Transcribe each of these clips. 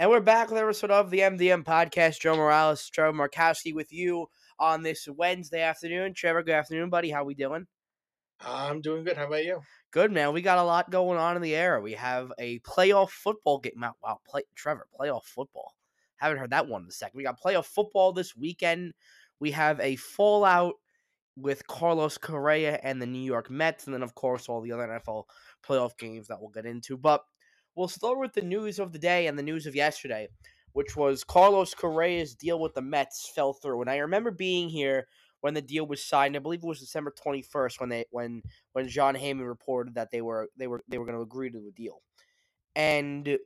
And we're back with an episode of the MDM podcast. Joe Morales, Trevor Markowski with you on this Wednesday afternoon. Trevor, good afternoon, buddy. How we doing? I'm doing good. How about you? Good, man. We got a lot going on in the air. We have a playoff football game. Wow, play, Trevor, playoff football. Haven't heard that one in a second. We got playoff football this weekend. We have a fallout with Carlos Correa and the New York Mets, and then, of course, all the other NFL playoff games that we'll get into. But We'll start with the news of the day and the news of yesterday, which was Carlos Correa's deal with the Mets fell through. And I remember being here when the deal was signed. I believe it was December 21st when they when when Jon Heyman reported that they were they were they were going to agree to the deal. And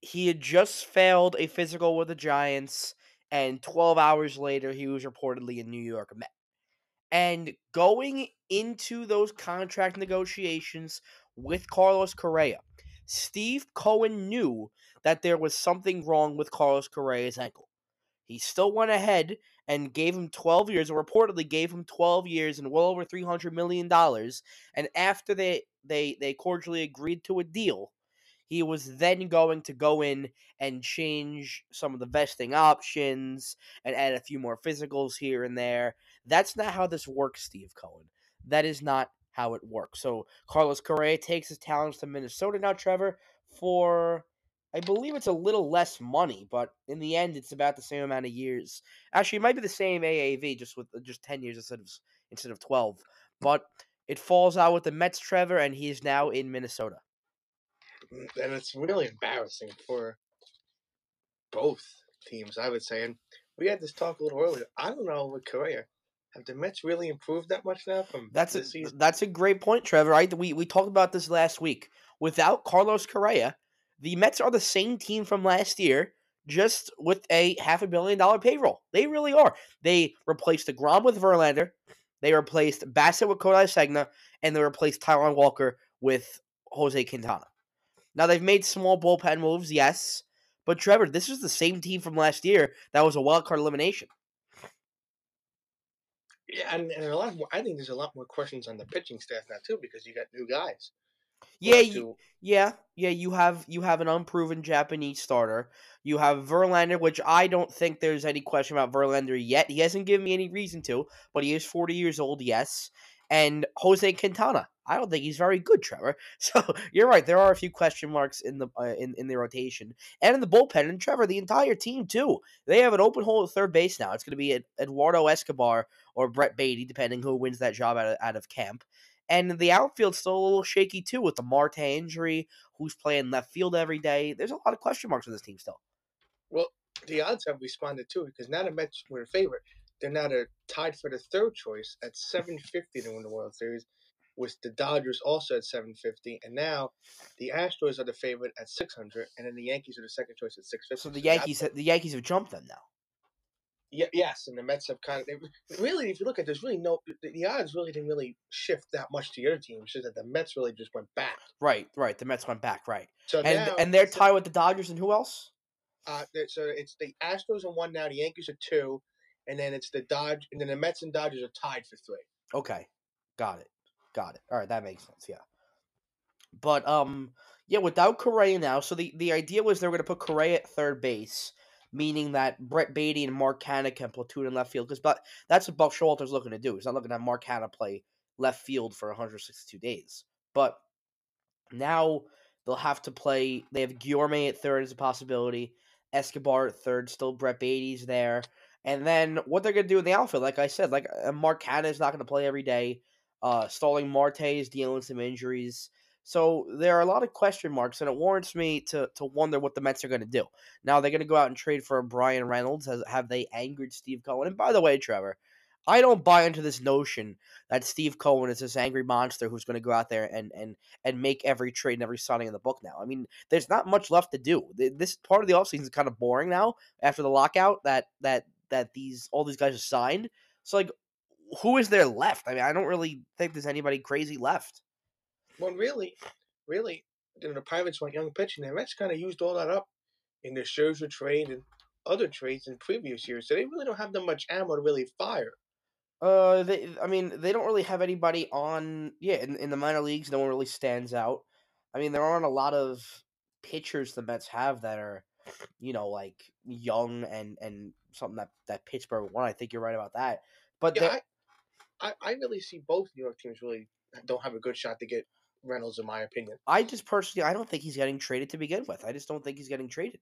he had just failed a physical with the Giants and 12 hours later he was reportedly in New York Met. And going into those contract negotiations with Carlos Correa, Steve Cohen knew that there was something wrong with Carlos Correa's ankle. He still went ahead and gave him 12 years, or reportedly gave him 12 years and well over $300 million. And after they, they, they cordially agreed to a deal, he was then going to go in and change some of the vesting options and add a few more physicals here and there. That's not how this works, Steve Cohen. That is not how it works. So Carlos Correa takes his talents to Minnesota now, Trevor, for I believe it's a little less money, but in the end, it's about the same amount of years. Actually, it might be the same AAV, just with just ten years instead of instead of twelve. But it falls out with the Mets, Trevor, and he is now in Minnesota. Mm, and it's really embarrassing for both teams, I would say. And we had this talk a little earlier. I don't know with Correa. Have the Mets really improved that much now from that's a, season? That's a great point, Trevor. I, we we talked about this last week. Without Carlos Correa, the Mets are the same team from last year, just with a half a billion dollar payroll. They really are. They replaced the DeGrom with Verlander. They replaced Bassitt with Kodai Senga, and they replaced Taijuan Walker with Jose Quintana. Now they've made small bullpen moves, yes, but Trevor, this is the same team from last year that was a wild card elimination. Yeah, and, and a lot more. I think there's a lot more questions on the pitching staff now too because you got new guys. Yeah, you, yeah, yeah. You have you have an unproven Japanese starter. You have Verlander, which I don't think there's any question about Verlander yet. He hasn't given me any reason to, but he is 40 years old, yes. And Jose Quintana, I don't think he's very good, Trevor. So you're right. There are a few question marks in the uh, in in the rotation and in the bullpen. And Trevor, the entire team too. They have an open hole at third base now. It's going to be Eduardo Escobar or Brett Baty, depending who wins that job out of, out of camp. And the outfield's still a little shaky too with the Marte injury. Who's playing left field every day? There's a lot of question marks with this team still. Well, the odds have responded too because now the Mets were a favorite. They're now tied for the third choice at 750 to win the World Series with the Dodgers also at 750, and now the Astros are the favorite at 600, and then the Yankees are the second choice at 650. So the so Yankees, the Yankees have jumped them now. Yeah, yes, and the Mets have kind of they, really. If you look at, there's really no the, the, odds really didn't really shift that much to your team. It's just that the Mets really just went back. Right, right. The Mets went back, right. So and now, and they're tied with the Dodgers and who else? Uh, so it's the Astros are one now. The Yankees are two, and then it's the Dodge, and then the Mets and Dodgers are tied for three. Okay, got it. Got it. All right, that makes sense. Yeah. But um, yeah, without Correa now, so the the idea was they were going to put Correa at third base, meaning that Brett Baty and Mark Canha can platoon in left field because but that's what Buck Showalter's looking to do. He's not looking to have Mark Canha play left field for 162 days. But now they'll have to play. They have Guillorme at third as a possibility. Escobar at third. Still Brett Baty's there. And then what they're going to do in the outfield, like I said, like uh, Mark Canha is not going to play every day. Uh, Starling Marte is dealing some injuries. So there are a lot of question marks, and it warrants me to to wonder what the Mets are going to do. Now they're going to go out and trade for Bryan Reynolds. Has, have they angered Steve Cohen? And by the way, Trevor, I don't buy into this notion that Steve Cohen is this angry monster who's going to go out there and and and make every trade and every signing in the book now. I mean, there's not much left to do. This part of the offseason is kind of boring now after the lockout that that that these all these guys are signed. So like who is there left? I mean, I don't really think there's anybody crazy left. Well, really, really, you know, the Pirates want young pitching. The Mets kind of used all that up in the Scherzer trade and other trades in previous years, so they really don't have that much ammo to really fire. Uh, they, I mean, they don't really have anybody on. Yeah, in, in the minor leagues, no one really stands out. I mean, there aren't a lot of pitchers the Mets have that are you know, like young and and something that that Pittsburgh won. I think you're right about that. But Yeah, I, I, really see both New York teams really don't have a good shot to get Reynolds, in my opinion. I just personally, I don't think he's getting traded to begin with. I just don't think he's getting traded.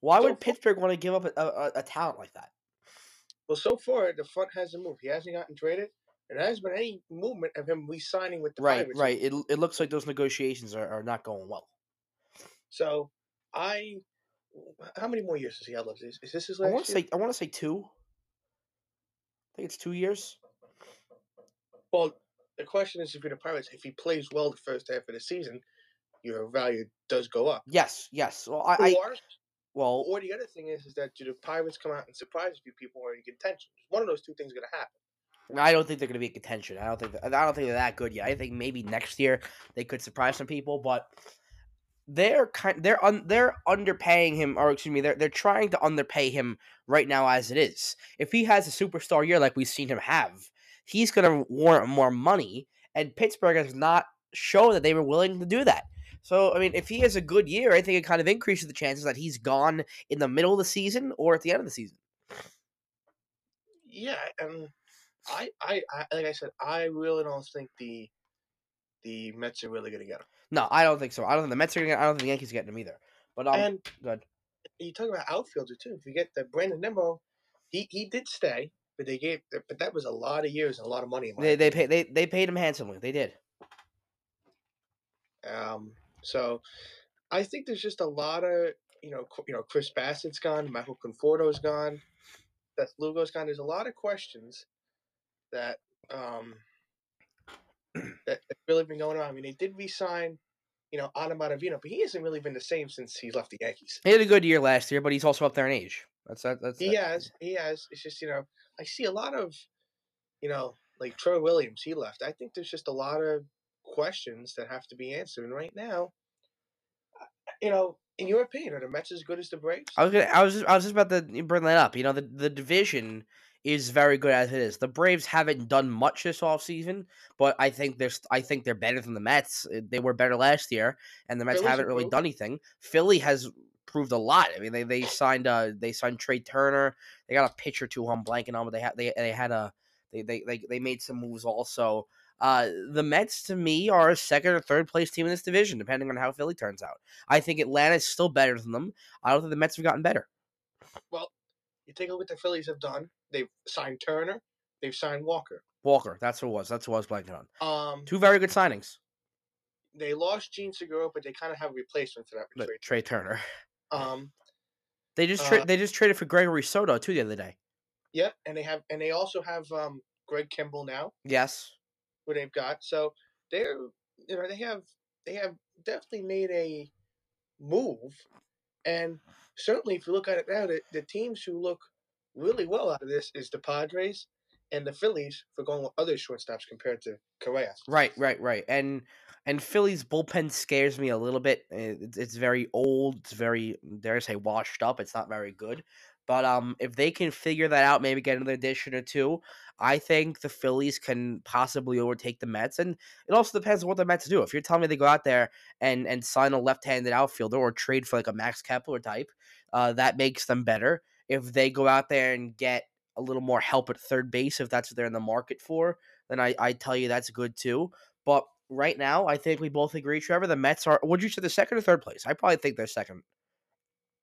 Why So would far- Pittsburgh want to give up a, a, a talent like that? Well, so far the front hasn't moved. He hasn't gotten traded. and There hasn't been any movement of him re-signing with the Right, Pirates. right. It it looks like those negotiations are, are not going well. So I, how many more years does he have left? Is, is this his last? I want to say I want to say two. Think it's two years. Well, the question is, if you're the Pirates, if he plays well the first half of the season, your value does go up. Yes, yes. Well, I, I or, well, or the other thing is, is that do the Pirates come out and surprise a few people who are in contention? One of those two things is going to happen. I don't think they're going to be in contention. I don't think I don't think they're that good yet. I think maybe next year they could surprise some people, but they're kind they're un, they're underpaying him, or excuse me, they're they're trying to underpay him right now as it is. If he has a superstar year like we've seen him have, he's going to warrant more money, and Pittsburgh has not shown that they were willing to do that. So, I mean, if he has a good year, I think it kind of increases the chances that he's gone in the middle of the season or at the end of the season. Yeah, and I, I, I, like I said, I really don't think the, the Mets are really going to get him. No, I don't think so. I don't think the Mets are to I don't think the Yankees are getting him either. But um, and good. you talk about outfielder too. If you get the Brandon Nimmo, he he did stay, but they gave, but that was a lot of years and a lot of money. They they pay they they paid him handsomely. They did. Um, so I think there's just a lot of you know you know Chris Bassitt's gone, Michael Conforto's gone, Seth Lugo's gone. There's a lot of questions that um that that really been going on. I mean, they did re-sign you know Adam Ottavino, but he hasn't really been the same since he left the Yankees. He had a good year last year, but he's also up there in age. That's that. That's He that- has, he has. It's just you know I see a lot of you know like Troy Williams. He left. I think there's just a lot of questions that have to be answered. And right now, you know, in your opinion, are the Mets as good as the Braves? I was gonna, I was just, I was just about to bring that up. You know, the the division is very good as it is. The Braves haven't done much this offseason, but I think they're I think they're better than the Mets. Uh, They were better last year, and the Mets Phillies haven't really improved. done anything. Philly has proved a lot. I mean, they they signed uh they signed Trea Turner. They got a pitcher too. I'm blanking on, but they had they they had a they they they, they made some moves also. Uh, the Mets to me are a second or third place team in this division, depending on how Philly turns out. I think Atlanta is still better than them. I don't think the Mets have gotten better. You take a look at what the Phillies have done. They've signed Turner. They've signed Walker. Walker, that's what it was. That's what I was blanking on. Um, Two very good signings. they lost Jean Segura, but they kind of have a replacement for that. but Trea Turner. Um, They just tra- Uh, they just traded for Gregory Soto too the other day. yep, and they have, and they also have um, Craig Kimbrel now, Yes. who they've got. So they're, you know, they have, they have definitely made a move, and certainly if you look at it now, the, the teams who look really well out of this is the Padres and the Phillies for going with other shortstops compared to Correa. Right, right, right. And and Phillies bullpen scares me a little bit. Uh, It's, it's very old. It's very dare I say washed up. It's not very good. But um, if they can figure that out, maybe get another addition or two, I think the Phillies can possibly overtake the Mets. And it also depends on what the Mets do. If you're telling me they go out there and and sign a left-handed outfielder or trade for like a Max Kepler type, uh, that makes them better. If they go out there and get a little more help at third base, if that's what they're in the market for, then I I tell you that's good too. But right now, I think we both agree, Trevor. The Mets are. Would you say the second or third place? I probably think they're second.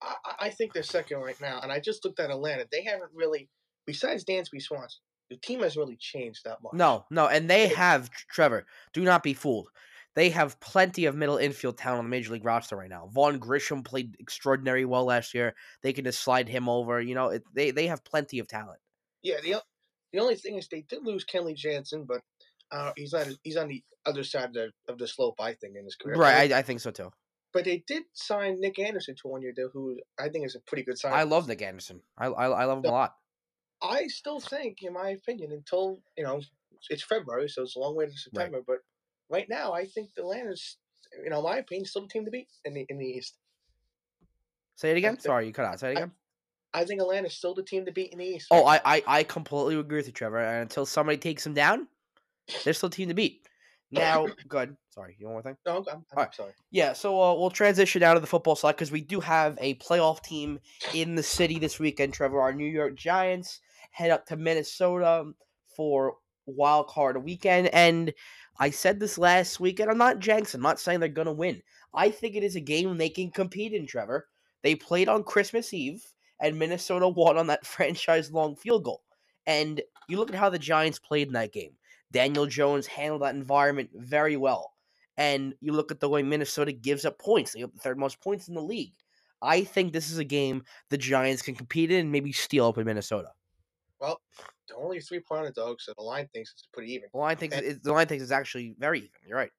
I, I- think they're second right now, and I just looked at Atlanta. They haven't really, besides Dansby Swanson, the team has really changed that much. No, no, and they have Trevor. Do not be fooled. They have plenty of middle infield talent on the major league roster right now. Vaughn Grissom played extraordinary well last year. They can just slide him over. You know, it, they they have plenty of talent. Yeah, the the only thing is they did lose Kenley Jansen, but uh, he's not. He's on the other side of the, of the slope, I think, in his career. Right, I, I think so too. But they did sign Nick Anderson to one year deal, who I think is a pretty good sign. I love Nick Anderson. I I, I love him a lot. I still think, in my opinion, until you know it's February, so it's a long way to September. But right now, I think the Atlanta's, you know, my opinion, still the team to beat in the in the East. Say it again. think- Sorry, you cut out. Say it again. I think Atlanta's still the team to beat in the East. Oh, I. I, I completely agree with you, Trevor. And until somebody takes them down, they're still a team to beat. Now, good. Sorry, you want one more thing? No, I'm, I'm, sorry. Yeah, so uh, we'll transition out of the football side because we do have a playoff team in the city this weekend. Trevor, our New York Giants head up to Minnesota for wild card weekend, and I said this last week, and I'm not jinxing. I'm not saying they're gonna win. I think it is a game they can compete in. Trevor, they played on Christmas Eve, and Minnesota won on that franchise-long field goal. And you look at how the Giants played in that game. Daniel Jones handled that environment very well. And you look at the way Minnesota gives up points. They have the third most points in the league. I think this is a game the Giants can compete in and maybe steal up in Minnesota. Well, they're only three point underdogs, so the line thinks it's pretty even. The line thinks And- it, the line thinks it's actually very even. You're right.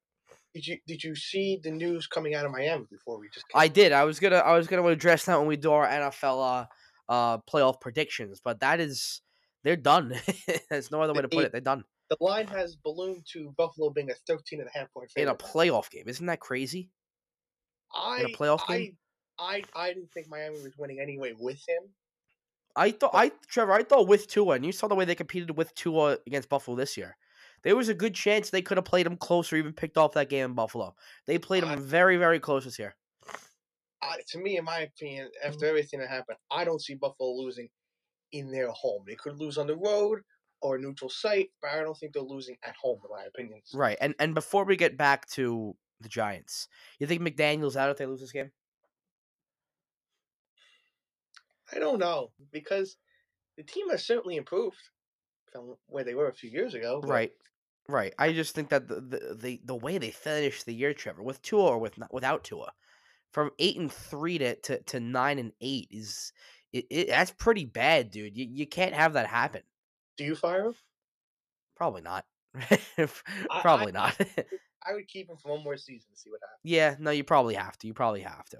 Did you did you see the news coming out of Miami before we just? I did. I was gonna I was gonna address that when we do our NFL uh, uh playoff predictions, but that is they're done. There's no other way to put it. They're done the line has ballooned to Buffalo being a 13 and a half point in a playoff game. Isn't that crazy? I, in a playoff game? I, I I didn't think Miami was winning anyway with him. I thought I Trevor, I thought with Tua, and you saw the way they competed with Tua against Buffalo this year. There was a good chance they could have played him closer, even picked off that game in Buffalo. They played him very, very close this year. I, to me, in my opinion, Mm-hmm. after everything that happened, I don't see Buffalo losing in their home. They could lose on the road or neutral site, but I don't think they're losing at home, in my opinion. Right. And and before we get back to the Giants, you think McDaniel's out if they lose this game? I don't know because the team has certainly improved from where they were a few years ago. but Right. Right. I just think that the the, the, the way they finished the year, Trevor, with Tua or with not- without Tua, from eight and three to, to, to nine and eight is it, it that's pretty bad, dude. You you can't have that happen. Do you fire him? Probably not. Probably I- not. I would keep him for one more season to see what happens. yeah, no, you probably have to. You probably have to.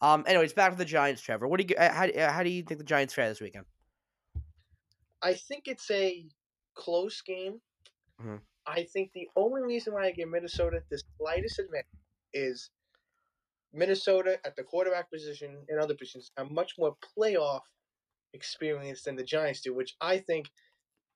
Um. Anyways, back to the Giants, Trevor. What do you uh, how do- uh, how do you think the Giants fare this weekend? I think it's a close game. Mhm. I think the only reason why I give Minnesota the slightest advantage is Minnesota at the quarterback position and other positions have much more playoff experience than the Giants do, which I think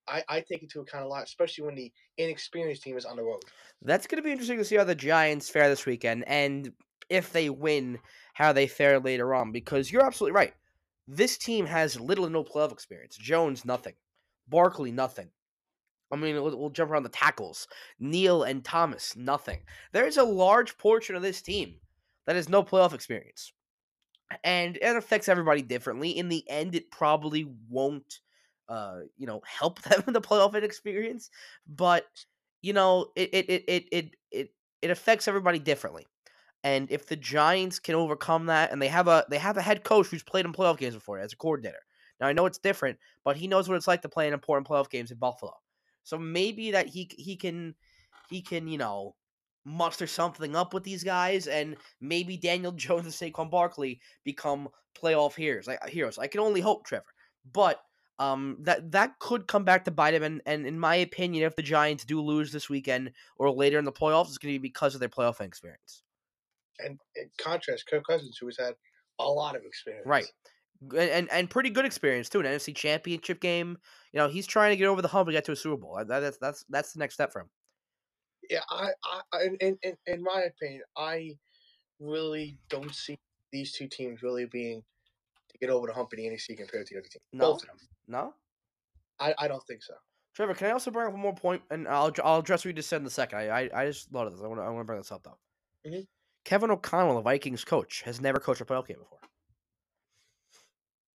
I, I take into account a lot, especially when the inexperienced team is on the road. That's going to be interesting to see how the Giants fare this weekend, and if they win, how they fare later on. Because you're absolutely right. This team has little or no playoff experience. Jones, nothing. Barkley, nothing. I mean, we'll, we'll jump around the tackles. Neal and Thomas, nothing. There's a large portion of this team that has no playoff experience, and it affects everybody differently. In the end, it probably won't, uh, you know, help them in the playoff experience. but you know, it it it it it it, it affects everybody differently. And if the Giants can overcome that, and they have a they have a head coach who's played in playoff games before as a coordinator. Now I know it's different, but he knows what it's like to play in important playoff games in Buffalo. So maybe that he he can he can you know muster something up with these guys, and maybe Daniel Jones and Saquon Barkley become playoff heroes. Like heroes, I can only hope, Trevor. But um, that that could come back to bite him. And, and in my opinion, if the Giants do lose this weekend or later in the playoffs, it's going to be because of their playoff experience. And in contrast, Kirk Cousins, who has had a lot of experience. Right. And, and and pretty good experience too. An NFC Championship game. You know, he's trying to get over the hump and get to a Super Bowl. That, that's that's that's the next step for him. Yeah, I, I, in, in, in my opinion, I really don't see these two teams really being to get over the hump in the NFC compared to the other team. No? Both of them. No, I, I don't think so. Trevor. Can I also bring up one more point? And I'll I'll address what you just said in a second. I I, I just thought of this. I want to I want to bring this up though. Mhm. Kevin O'Connell, the Vikings coach, has never coached a playoff game before.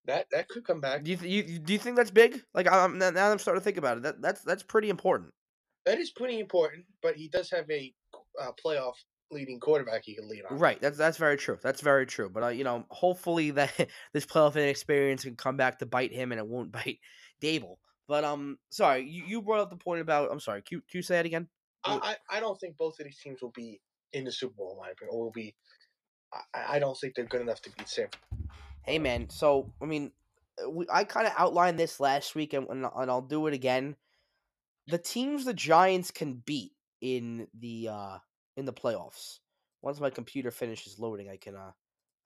That that could come back. Do you, th- you do you think that's big? Like I'm now now I'm starting to think about it. That that's that's pretty important. That is pretty important, but he does have a uh, playoff leading quarterback he can lead on. Right. That's that's very true. That's very true. But uh, you know, hopefully that this playoff experience can come back to bite him, and it won't bite Daboll. But um, sorry, you, you brought up the point about. I'm sorry. Can, you- can you say that again? I, I, I don't think both of these teams will be in the Super Bowl, in my opinion, or will be. I, I don't think they're good enough to beat San. Hey man, so I mean, uh, we, I kind of outlined this last week, and and I'll do it again. The teams the Giants can beat in the uh in the playoffs. Once my computer finishes loading, I can uh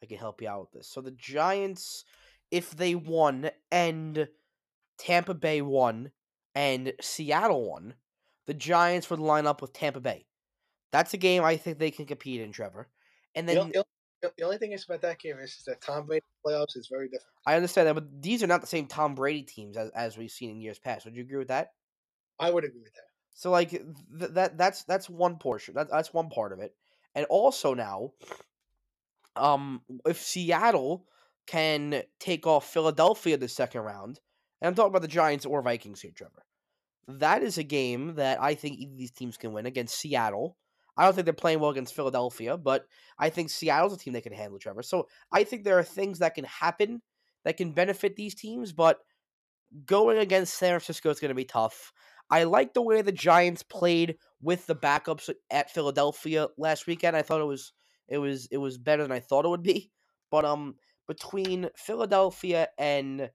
I can help you out with this. So the Giants, if they won and Tampa Bay won and Seattle won, the Giants would line up with Tampa Bay. That's a game I think they can compete in, Trevor. And The, then the, the only thing is about that game is, is that Tom Brady playoffs is very different. I understand that, but these are not the same Tom Brady teams as, as we've seen in years past. Would you agree with that? I would agree with that. So like th- that that's that's one portion. That, that's one part of it. And also now, um, if Seattle can take off Philadelphia the second round, and I'm talking about the Giants or Vikings here, Trevor. That is a game that I think either these teams can win against Seattle. I don't think they're playing well against Philadelphia, but I think Seattle's a team they can handle, Trevor. So I think there are things that can happen that can benefit these teams, but going against San Francisco is going to be tough. I like the way the Giants played with the backups at Philadelphia last weekend. I thought it was it was it was better than I thought it would be. But um between Philadelphia and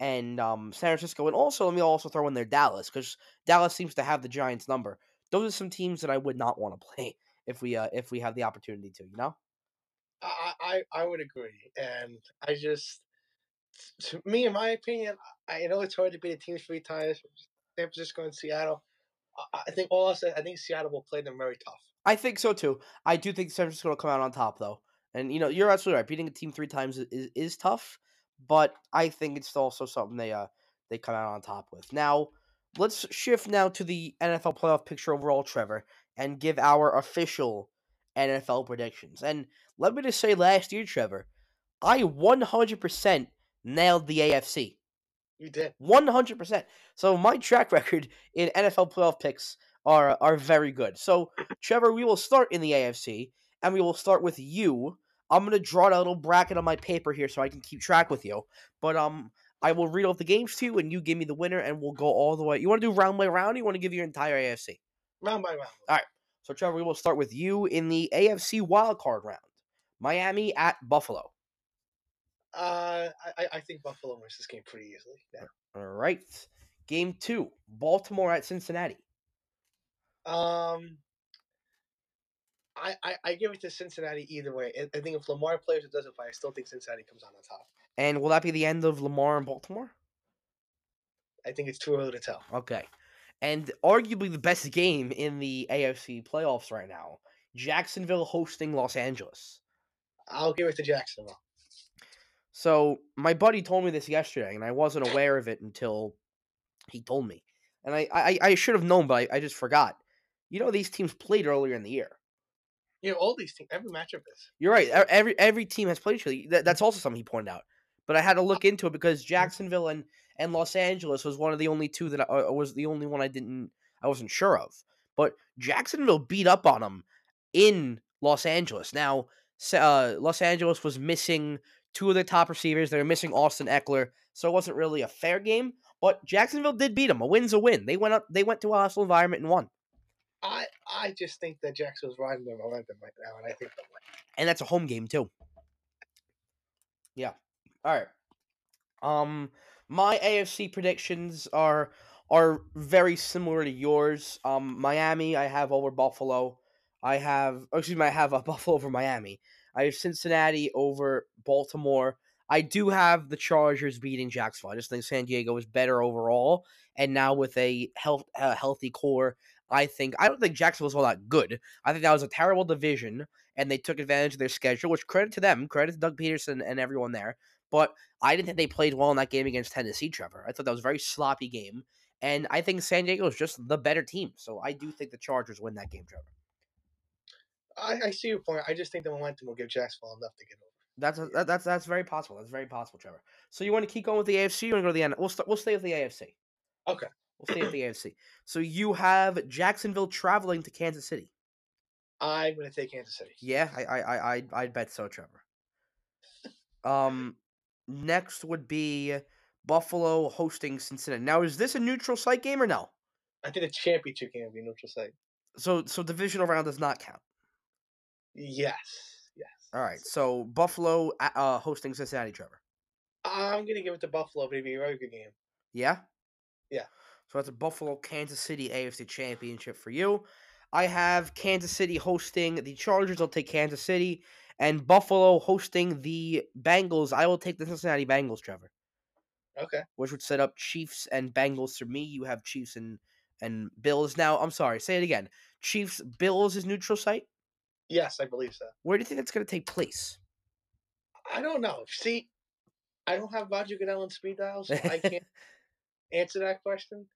and um San Francisco and also let me also throw in there Dallas cuz Dallas seems to have the Giants number. Those are some teams that I would not want to play if we uh if we have the opportunity to, you know? I, I I would agree, and I just, to me, in my opinion, I know it's hard to beat a team three times. San Francisco and Seattle. I, think all I said, I think Seattle will play them very tough. I think so too. I do think San Francisco will come out on top though. And you know, you're absolutely right. Beating a team three times is, is, is tough, but I think it's also something they uh they come out on top with. Now, let's shift now to the NFL playoff picture overall, Trevor, and give our official NFL predictions. And let me just say last year, Trevor, I 100% nailed the AFC. You did. One hundred percent. So my track record in NFL playoff picks are are very good. So Trevor, we will start in the AFC, and we will start with you. I'm gonna draw a little bracket on my paper here so I can keep track with you. But um, I will read off the games to you, and you give me the winner, and we'll go all the way. You want to do round by round? Or you want to give your entire AFC? Round by round. All right. So Trevor, we will start with you in the AFC wildcard round. Miami at Buffalo. Uh, I, I- think Buffalo wins this game pretty easily. Yeah. All right. Game two, Baltimore at Cincinnati. Um, I, I, I give it to Cincinnati either way. I, I think if Lamar plays or doesn't play, I still think Cincinnati comes out on top. And will that be the end of Lamar in Baltimore? I think it's too early to tell. Okay. And arguably the best game in the AFC playoffs right now Jacksonville hosting Los Angeles. I'll give it to Jacksonville. So, my buddy told me this yesterday, and I wasn't aware of it until he told me. And I, I, I should have known, but I, I just forgot. You know, these teams played earlier in the year. You know, all these teams, every matchup is. You're right. Every every team has played each other. That, that's also something he pointed out. But I had to look into it because Jacksonville and, and Los Angeles was one of the only two that I, uh, was the only one I didn't I wasn't sure of. But Jacksonville beat up on them in Los Angeles. Now, uh, Los Angeles was missing two of their top receivers. They were missing Austin Ekeler, so it wasn't really a fair game. But Jacksonville did beat them. A win's a win. They went up. They went to a hostile environment and won. I I just think that Jacksonville's riding the momentum right now, and I think they'll win. and that's a home game too. Yeah. All right. Um, my AFC predictions are are very similar to yours. Um, Miami, I have over Buffalo. I have, oh, excuse me, I have a Buffalo over Miami. I have Cincinnati over Baltimore. I do have the Chargers beating Jacksonville. I just think San Diego is better overall, and now with a health, a healthy core, I think I don't think Jacksonville's all that good. I think that was a terrible division, and they took advantage of their schedule. Which credit to them, credit to Doug Pederson and everyone there. But I didn't think they played well in that game against Tennessee, Trevor. I thought that was a very sloppy game, and I think San Diego is just the better team. So I do think the Chargers win that game, Trevor. I, I see your point. I just think the momentum will give Jacksonville enough to get over. That's that, that's that's very possible. That's very possible, Trevor. So you want to keep going with the AFC? You want to go to the end? We'll st- we'll stay with the AFC. Okay. We'll stay with the AFC. So you have Jacksonville traveling to Kansas City. I'm going to take Kansas City. Yeah, I I I I'd, I'd bet so, Trevor. Um, next would be Buffalo hosting Cincinnati. Now, is this a neutral site game or no? I think the championship game will be a neutral site. So so divisional round does not count. Yes. Yes. All right. So Buffalo uh, hosting Cincinnati, Trevor. I'm going to give it to Buffalo, but be a very good game. Yeah? Yeah. So that's a Buffalo Kansas City AFC championship for you. I have Kansas City hosting the Chargers. I'll take Kansas City. And Buffalo hosting the Bengals. I will take the Cincinnati Bengals, Trevor. Okay. Which would set up Chiefs and Bengals for me. You have Chiefs and and Bills. Now, I'm sorry, say it again. Chiefs Bills is neutral site. Yes, I believe so. Where do you think that's going to take place? I don't know. See, I don't have Roger Goodell and speed dial, so I can't answer that question.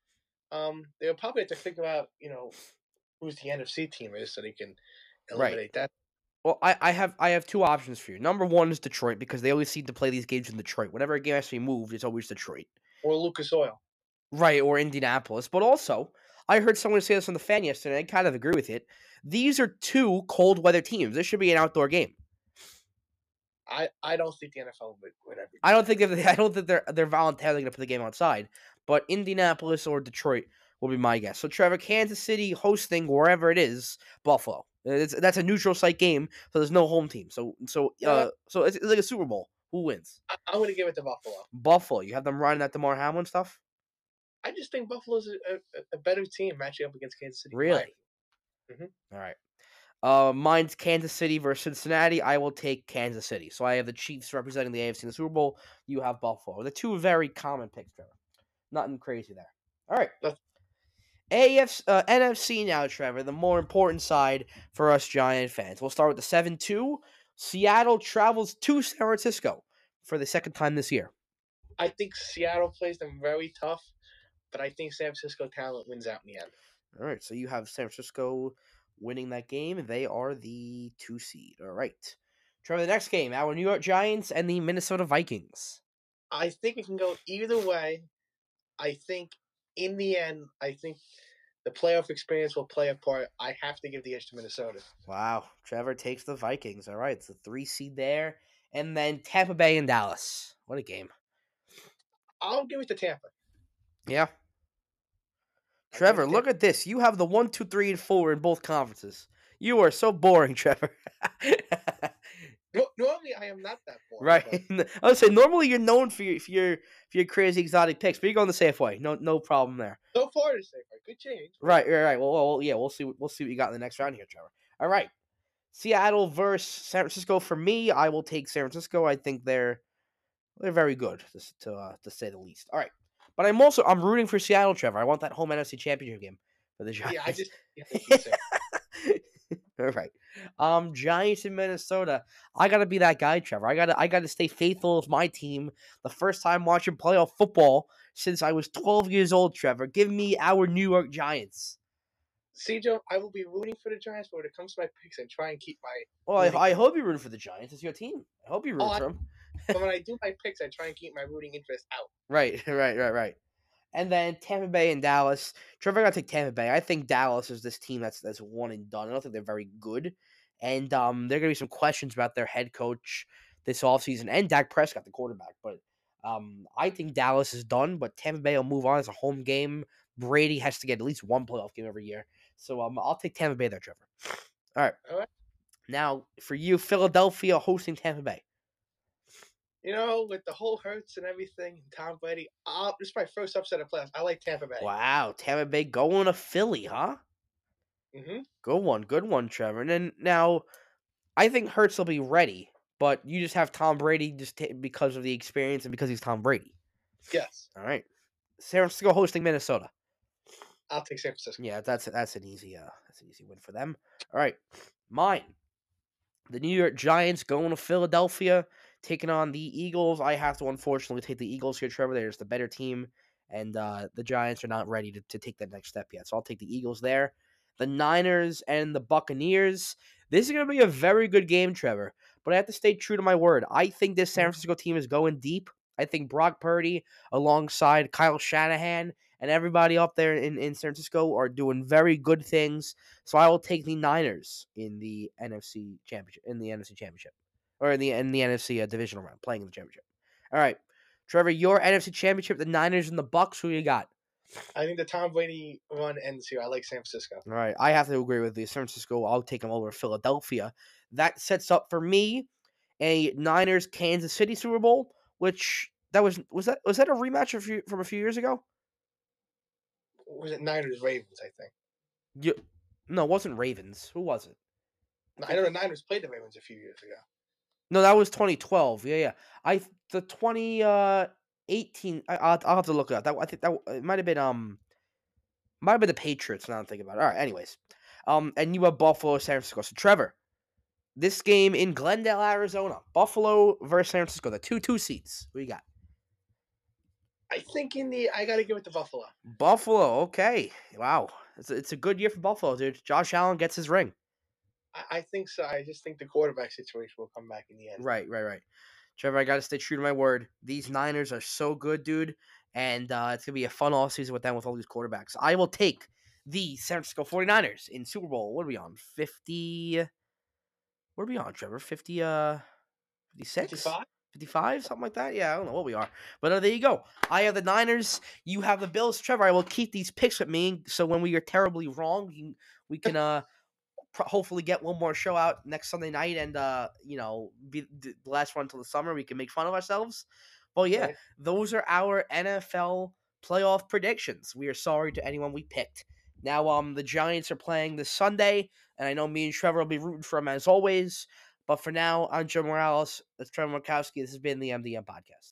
Um, they'll probably have to figure out, you know, who's the NFC team is, so they can Right. eliminate that. Well, I, I have I have two options for you. Number one is Detroit because they always seem to play these games in Detroit. Whenever a game has to be moved, it's always Detroit. Or Lucas Oil. Right, or Indianapolis. But also, I heard someone say this on the fan yesterday. and I kind of agree with it. These are two cold weather teams. This should be an outdoor game. I, I don't think the NFL would, would ever. I don't think that I don't think they're they're voluntarily going to put the game outside. But Indianapolis or Detroit will be my guess. So Trevor, Kansas City hosting wherever it is, Buffalo. It's, that's a neutral site game, so there's no home team. So so uh, so it's, it's like a Super Bowl. Who wins? I, I'm going to give it to Buffalo. Buffalo. You have them riding that Damar Hamlin stuff. I just think Buffalo's a, a, a better team matching up against Kansas City. Really? Mhm. All right. Uh, mine's Kansas City versus Cincinnati. I will take Kansas City. So I have the Chiefs representing the AFC in the Super Bowl. You have Buffalo. The two very common picks, Trevor. Nothing crazy there. All right. That's- AFC, uh, NFC now, Trevor. The more important side for us Giant fans. We'll start with the seven-two. Seattle travels to San Francisco for the second time this year. I think Seattle plays them very tough, but I think San Francisco talent wins out in the end. All right, so you have San Francisco winning that game. They are the two seed. All right. Trevor, the next game, our New York Giants and the Minnesota Vikings. I think it can go either way. I think in the end, I think the playoff experience will play a part. I have to give the edge to Minnesota. Wow. Trevor takes the Vikings. All right, it's the three seed there. And then Tampa Bay and Dallas. What a game. I'll give it to Tampa. Yeah. Trevor, look at this. You have the one, two, three, and four in both conferences. You are so boring, Trevor. No, normally I am not that boring. right. but I would say normally you're known for your for your for your crazy exotic picks, but you're going the safe way. No no problem there. So far, it's safe. way. Good change. Right, right, right. Well, well, yeah, we'll see. what- We'll see what you got in the next round here, Trevor. All right, Seattle versus San Francisco. For me, I will take San Francisco. I think they're they're very good, to to uh, to say the least. All right, but I'm also I'm rooting for Seattle, Trevor. I want that home NFC Championship game for the Giants. Yeah, I just. Yeah. All right. Um, Giants in Minnesota. I gotta be that guy, Trevor. I gotta I gotta stay faithful with my team. The first time watching playoff football since I was 12 years old, Trevor. Give me our New York Giants. See, Joe, I will be rooting for the Giants, but when it comes to my picks, I try and keep my. Well, I, I hope you're rooting for the Giants. It's your team. I hope you root Oh, for them. But when I do my picks, I try and keep my rooting interest out. Right, right, right, right. And then Tampa Bay and Dallas. Trevor, I gotta take Tampa Bay. I think Dallas is this team that's that's one and done. I don't think they're very good. And um, there are gonna be some questions about their head coach this offseason and Dak Prescott, the quarterback. But um, I think Dallas is done, but Tampa Bay will move on as a home game. Brady has to get at least one playoff game every year. So um, I'll take Tampa Bay there, Trevor. All right. All right. Now for you, Philadelphia hosting Tampa Bay. You know, with the whole Hurts and everything, Tom Brady. Uh, this is my first upset of playoffs. I like Tampa Bay. Wow, Tampa Bay going to Philly, huh? hmm Good one, good one, Trevor. And then now, I think Hurts will be ready, but you just have Tom Brady just ta because of the experience and because he's Tom Brady. Yes, All right, San Francisco hosting Minnesota. I'll take San Francisco. Yeah, that's that's an easy uh that's an easy win for them. All right, mine. The New York Giants going to Philadelphia, taking on the Eagles. I have to unfortunately take the Eagles here, Trevor. They're just the better team, and uh, the Giants are not ready to, to take that next step yet. So I'll take the Eagles there. The Niners and the Buccaneers. This is going to be a very good game, Trevor. But I have to stay true to my word. I think this San Francisco team is going deep. I think Brock Purdy, alongside Kyle Shanahan and everybody up there in, in San Francisco, are doing very good things. So I will take the Niners in the NFC championship, in the NFC championship, or in the in the NFC uh, divisional round, playing in the championship. All right, Trevor, your NFC championship, the Niners and the Bucks. Who you got? I think the Tom Brady run ends here. I like San Francisco. All right, I have to agree with you. San Francisco, I'll take them over Philadelphia. That sets up for me a Niners Kansas City Super Bowl, which that was was that was that a rematch of few, from a few years ago? Was it Niners Ravens? I think. You, no, it wasn't Ravens. Who was it? I know the Niners played the Ravens a few years ago. No, that was 2012. Yeah, yeah. I the 20 uh 18 I I'll, I'll have to look it up. That I think that it might have been um Might have been the Patriots. Now I'm thinking about it. All right. Anyways, um, and you have Buffalo, San Francisco. So Trevor, this game in Glendale, Arizona, Buffalo versus San Francisco, the two two seats. Who you got? I think in the I got to give it to Buffalo. Buffalo. Okay. Wow. It's a, it's a good year for Buffalo, dude. Josh Allen gets his ring. I, I think so. I just think the quarterback situation will come back in the end. Right, right, right. Trevor, I got to stay true to my word. These Niners are so good, dude. And uh, it's going to be a fun offseason with them with all these quarterbacks. I will take the San Francisco 49ers in Super Bowl. What are we on? 50. What are we on, Trevor? 50, uh, 56? 55? 55, something like that. Yeah, I don't know what we are, but uh, there you go. I have the Niners. You have the Bills. Trevor, I will keep these picks with me, so when we are terribly wrong, we can, we can uh hopefully get one more show out next Sunday night, and uh you know be the last one until the summer. We can make fun of ourselves. But yeah, Right. those are our NFL playoff predictions. We are sorry to anyone we picked. Now, um, the Giants are playing this Sunday, and I know me and Trevor will be rooting for them as always. But for now, I'm Joe Morales. That's Trevor Markowski. This has been the MDM podcast.